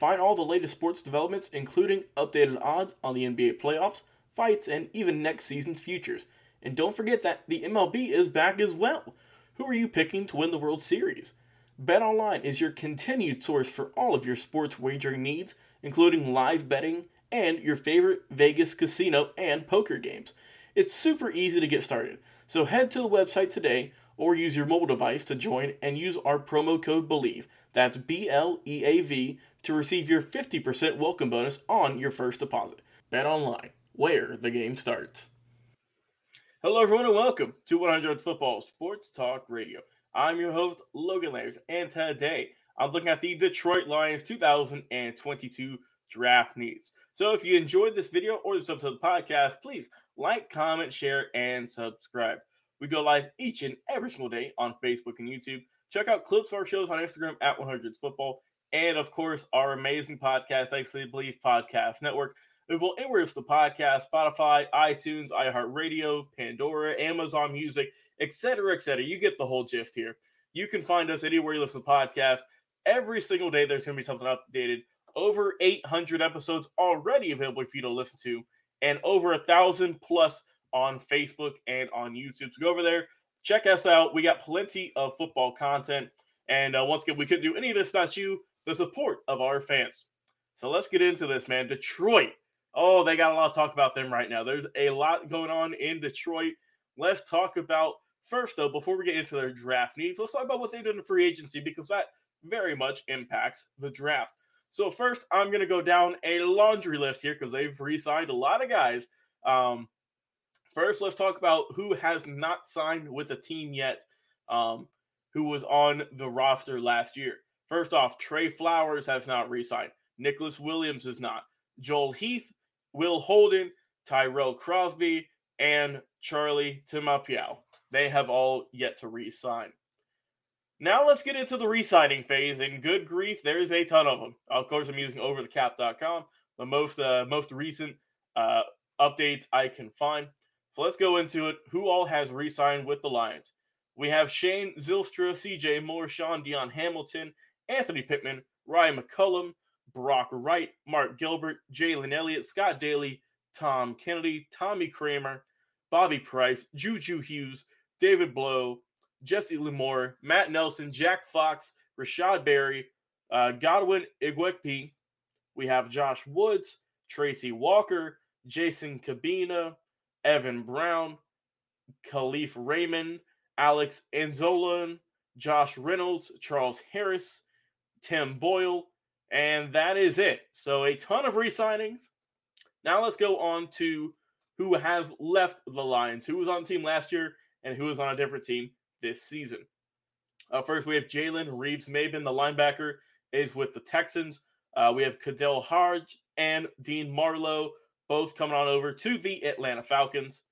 Find all the latest sports developments, including updated odds on the NBA playoffs, fights, and even next season's futures. And don't forget that the MLB is back as well. Who are you picking to win the World Series? BetOnline is your continued source for all of your sports wagering needs, including live betting and your favorite Vegas casino and poker games. It's super easy to get started. So head to the website today or use your mobile device to join and use our promo code BLEAV. That's B L E A V to receive your 50% welcome bonus on your first deposit. Bet online, where the game starts. Hello, everyone, and welcome to 100 Football Sports Talk Radio. I'm your host, Logan Landers, and today I'm looking at the Detroit Lions 2022 draft needs. So if you enjoyed this video or this episode of the podcast, please like, comment, share, and subscribe. We go live each and every single day on Facebook and YouTube. Check out clips of our shows on Instagram at 100s Football. And of course, our amazing podcast, I Actually Bleav Podcast Network. Available anywhere it's the podcast, Spotify, iTunes, iHeartRadio, Pandora, Amazon Music, etc., etc. You get the whole gist here. You can find us anywhere you listen to podcasts. Every single day, there's going to be something updated. Over 800 episodes already available for you to listen to, and over a thousand plus on Facebook and on YouTube. So go over there, check us out. We got plenty of football content. And uh, once again, we couldn't do any of this without you, the support of our fans. So let's get into this, man. Detroit. Oh, they got a lot to talk about them right now. There's a lot going on in Detroit. Let's talk about first, though, before we get into their draft needs, let's talk about what they did in free agency because that very much impacts the draft. So first, I'm going to go down a laundry list here because they've re-signed a lot of guys. Um, First, let's talk about who has not signed with a team yet, um, who was on the roster last year. First off, Trey Flowers has not re signed. Nicholas Williams is not. Joel Heath, Will Holden, Tyrell Crosby, and Charlie Tuipulotu. They have all yet to re sign. Now let's get into the re-signing phase. And good grief, there's a ton of them. Of course, I'm using overthecap.com, the most uh, most recent uh, updates I can find. So let's go into it. Who all has re signed with the Lions? We have Shane Zylstra, CJ Moore, Shaun Dion Hamilton, Anthony Pittman, Ryan McCollum, Brock Wright, Mark Gilbert, Jalen Elliott, Scott Daly, Tom Kennedy, Tommy Kraemer, Bobby Price, Juju Hughes, David Blough, Jesse Limore, Matt Nelson, Jack Fox, Rashod Berry, uh, Godwin Igwebuike. We have Josh Woods, Tracy Walker, Jason Cabinda, Evan Brown, Kalif Raymond, Alex Anzalone, Josh Reynolds, Charles Harris, Tim Boyle, and that is it. So a ton of re-signings. Now let's go on to who have left the Lions, who was on the team last year and who is on a different team this season. Uh, first, we have Jalen Reeves-Maybin, the linebacker, is with the Texans. Uh, we have KhaDarel Hodge and Dean Marlowe, both coming on over to the Atlanta Falcons.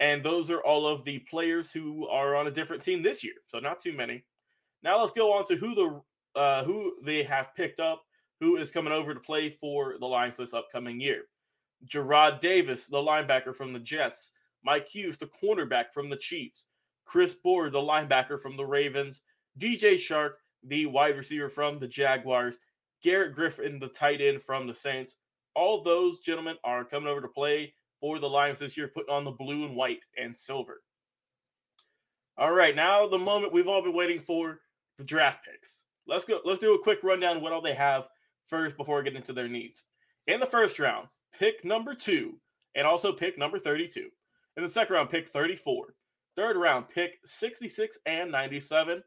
And those are all of the players who are on a different team this year. So not too many. Now let's go on to who the uh, who they have picked up, who is coming over to play for the Lions this upcoming year. Jarrad Davis, the linebacker from the Jets. Mike Hughes, the cornerback from the Chiefs. Chris Board, the linebacker from the Ravens. DJ Chark, the wide receiver from the Jaguars. Garrett Griffin, the tight end from the Saints all those gentlemen are coming over to play for the Lions this year, putting on the blue and white and silver. All right, now the moment we've all been waiting for the draft picks. Let's go. Let's do a quick rundown what all they have first before we get into their needs. In the first round, pick number two, and also pick number 32. In the second round, pick 34. Third round, pick 66 and 97.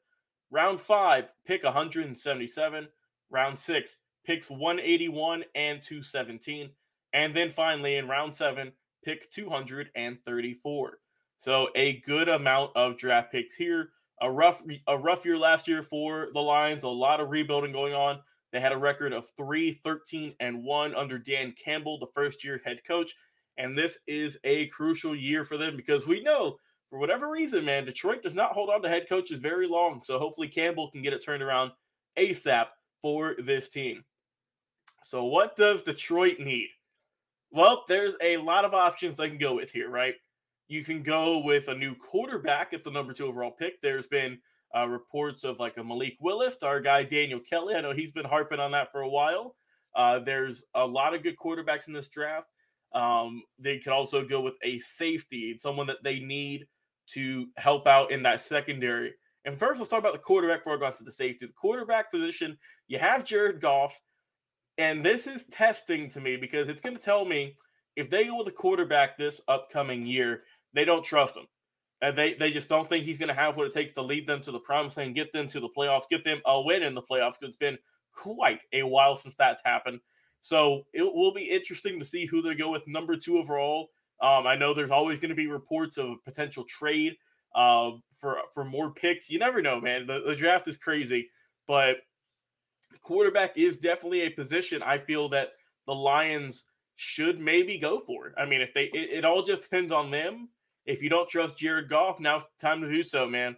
Round five, pick 177. Round six, picks 181 and 217. And then finally, in round seven, pick 234. So a good amount of draft picks here. A rough a rough year last year for the Lions. A lot of rebuilding going on. They had a record of 3, 13, and 1 under Dan Campbell, the first year head coach. And this is a crucial year for them because we know for whatever reason, man, Detroit does not hold on to head coaches very long. So hopefully Campbell can get it turned around ASAP for this team. So, what does Detroit need? Well, there's a lot of options they can go with here, right? You can go with a new quarterback at the number two overall pick. There's been uh, reports of like a Malik Willis, our guy Daniel Kelly. I know he's been harping on that for a while. Uh, there's a lot of good quarterbacks in this draft. Um, they could also go with a safety, someone that they need to help out in that secondary. And first, let's talk about the quarterback before I go on to the safety. The quarterback position, you have Jared Goff, and this is testing to me because it's going to tell me if they go with a quarterback this upcoming year, they don't trust him. And they, they just don't think he's going to have what it takes to lead them to the promised land, get them to the playoffs, get them a win in the playoffs. It's been quite a while since that's happened. So it will be interesting to see who they go with number two overall. Um, I know there's always going to be reports of potential trade uh, for for more picks. You never know, man. The, the draft is crazy, but quarterback is definitely a position I feel that the Lions should maybe go for. I mean, if they, it, it all just depends on them. If you don't trust Jared Goff, now's the time to do so, man.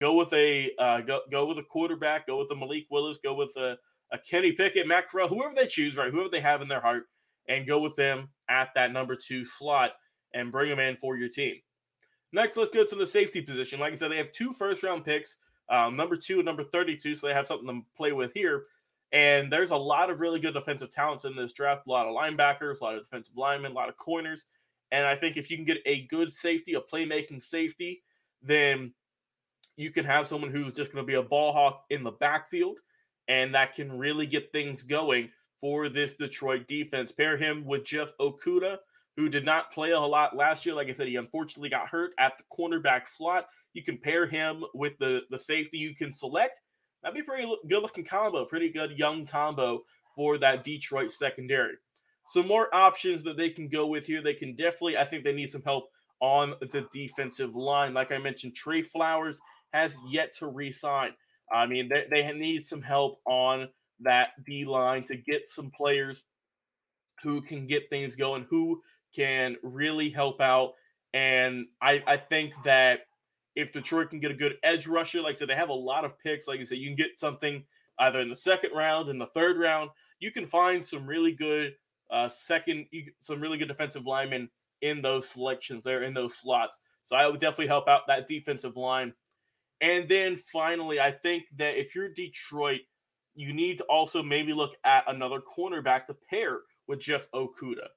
Go with a uh, go go with a quarterback. Go with a Malik Willis. Go with a, a Kenny Pickett, Matt Corral, whoever they choose, right? Whoever they have in their heart, and go with them at that number two slot and bring them in for your team. Next, let's go to the safety position. Like I said, they have two first round picks, um, number two and number 32, so they have something to play with here. And there's a lot of really good defensive talents in this draft, a lot of linebackers, a lot of defensive linemen, a lot of corners. And I think if you can get a good safety, a playmaking safety, then you can have someone who's just going to be a ball hawk in the backfield, and that can really get things going for this Detroit defense. Pair him with Jeff Okudah, who did not play a lot last year. Like I said, he unfortunately got hurt at the cornerback slot. You can pair him with the, the safety you can select. That'd be pretty good looking combo, pretty good young combo for that Detroit secondary. Some more options that they can go with here. They can definitely, I think they need some help on the defensive line. Like I mentioned, Trey Flowers has yet to resign. I mean, they, they need some help on that D line to get some players who can get things going, who can really help out. And I, I think that if Detroit can get a good edge rusher, like I said, they have a lot of picks. Like I said, you can get something either in the second round, in the third round. You can find some really good uh, second, some really good defensive linemen in those selections there, in those slots. So I would definitely help out that defensive line. And then finally, I think that if you're Detroit, you need to also maybe look at another cornerback to pair with Jeff Okudah.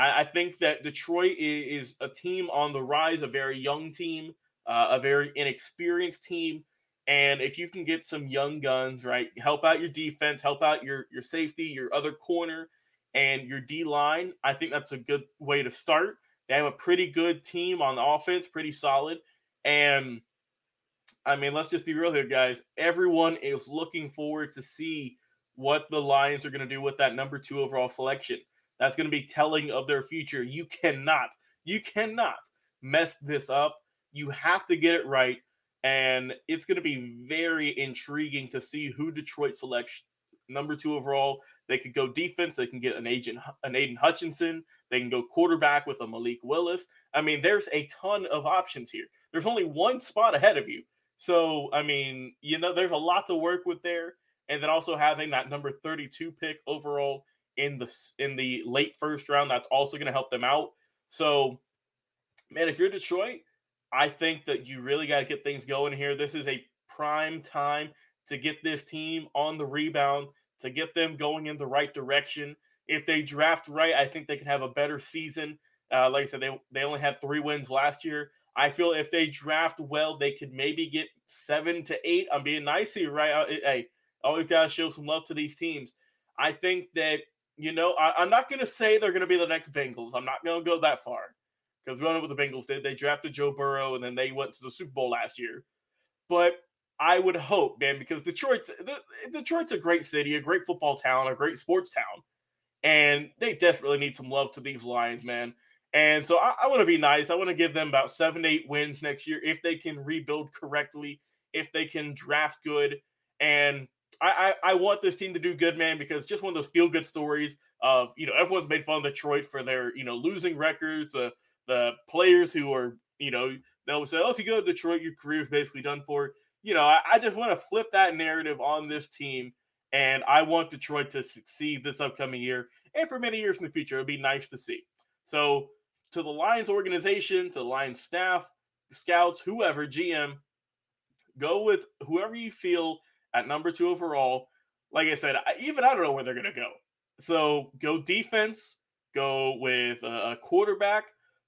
I, I think that Detroit is, is, a team on the rise, a very young team, uh, a very inexperienced team. And if you can get some young guns, right, help out your defense, help out your your safety, your other corner, and your D line, I think that's a good way to start. They have a pretty good team on the offense, pretty solid. And I mean, let's just be real here, guys. Everyone is looking forward to see what the Lions are going to do with that number two overall selection. That's going to be telling of their future. You cannot, you cannot mess this up. You have to get it right. And it's going to be very intriguing to see who Detroit selects number two overall. They could go defense. They can get an agent, an Aidan Hutchinson. They can go quarterback with a Malik Willis. I mean, there's a ton of options here. There's only one spot ahead of you. So, I mean, you know, there's a lot to work with there. And then also having that number 32 pick overall in the in the late first round. That's also going to help them out. So, man, if you're Detroit, I think that you really got to get things going here. This is a prime time to get this team on the rebound, to get them going in the right direction. If they draft right, I think they can have a better season Uh, like I said, they they only had three wins last year. I feel if they draft well, they could maybe get seven to eight. I'm being nice here, right? Uh, hey, always gotta show some love to these teams. I think that you know I, am not gonna say they're gonna be the next Bengals. I'm not gonna go that far because we don't know what the Bengals did. They drafted Joe Burrow and then they went to the Super Bowl last year. But I would hope, man, because Detroit's Detroit's a great city, a great football town, a great sports town, and they desperately need some love to these Lions, man. And so I, I want to be nice. I want to give them about seven, eight wins next year if they can rebuild correctly, if they can draft good, and I, I, I want this team to do good, man, because just one of those feel good stories of you know everyone's made fun of Detroit for their you know losing records, uh, the players who are you know they'll say, oh, if you go to Detroit, your career is basically done for. You know, I, I just want to flip that narrative on this team, and I want Detroit to succeed this upcoming year and for many years in the future. It'd be nice to see. So, to the Lions organization, to the Lions staff, scouts, whoever, GM, go with whoever you feel at number two overall. Like I said, I, even I don't know where they're going to go. So go defense, go with a quarterback,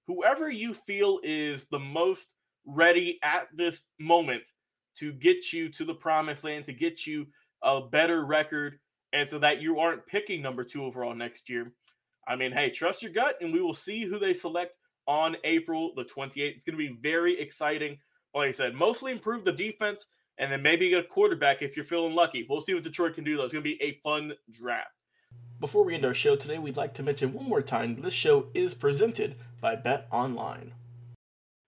whoever you feel is the most ready at this moment to get you to the promised land, to get you a better record, and so that you aren't picking number two overall next year. I mean, hey, trust your gut, and we will see who they select on April the 28th. It's going to be very exciting. Like I said, mostly improve the defense, and then maybe get a quarterback if you're feeling lucky. We'll see what Detroit can do, though. It's going to be a fun draft. Before we end our show today, we'd like to mention one more time this show is presented by Bet Online.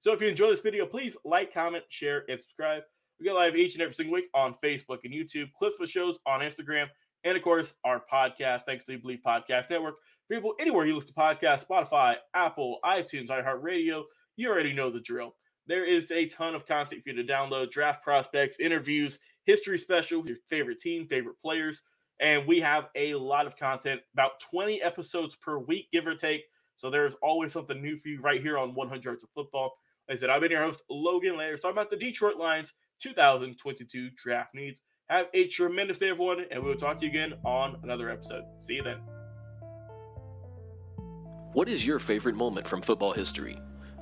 So if you enjoy this video, please like, comment, share, and subscribe. We go live each and every single week on Facebook and YouTube, clips for shows on Instagram, and of course, our podcast, thanks to the Bleav Podcast Network. People, anywhere you listen to podcasts, Spotify, Apple, iTunes, iHeartRadio, you already know the drill. There is a ton of content for you to download draft prospects, interviews, history special, your favorite team, favorite players and we have a lot of content, about 20 episodes per week, give or take. So there's always something new for you right here on 100 Yards of Football. Like I said, I've been your host, Logan Layer, talking about the Detroit Lions 2022 draft needs. Have a tremendous day, everyone, and we'll talk to you again on another episode. See you then. What is your favorite moment from football history?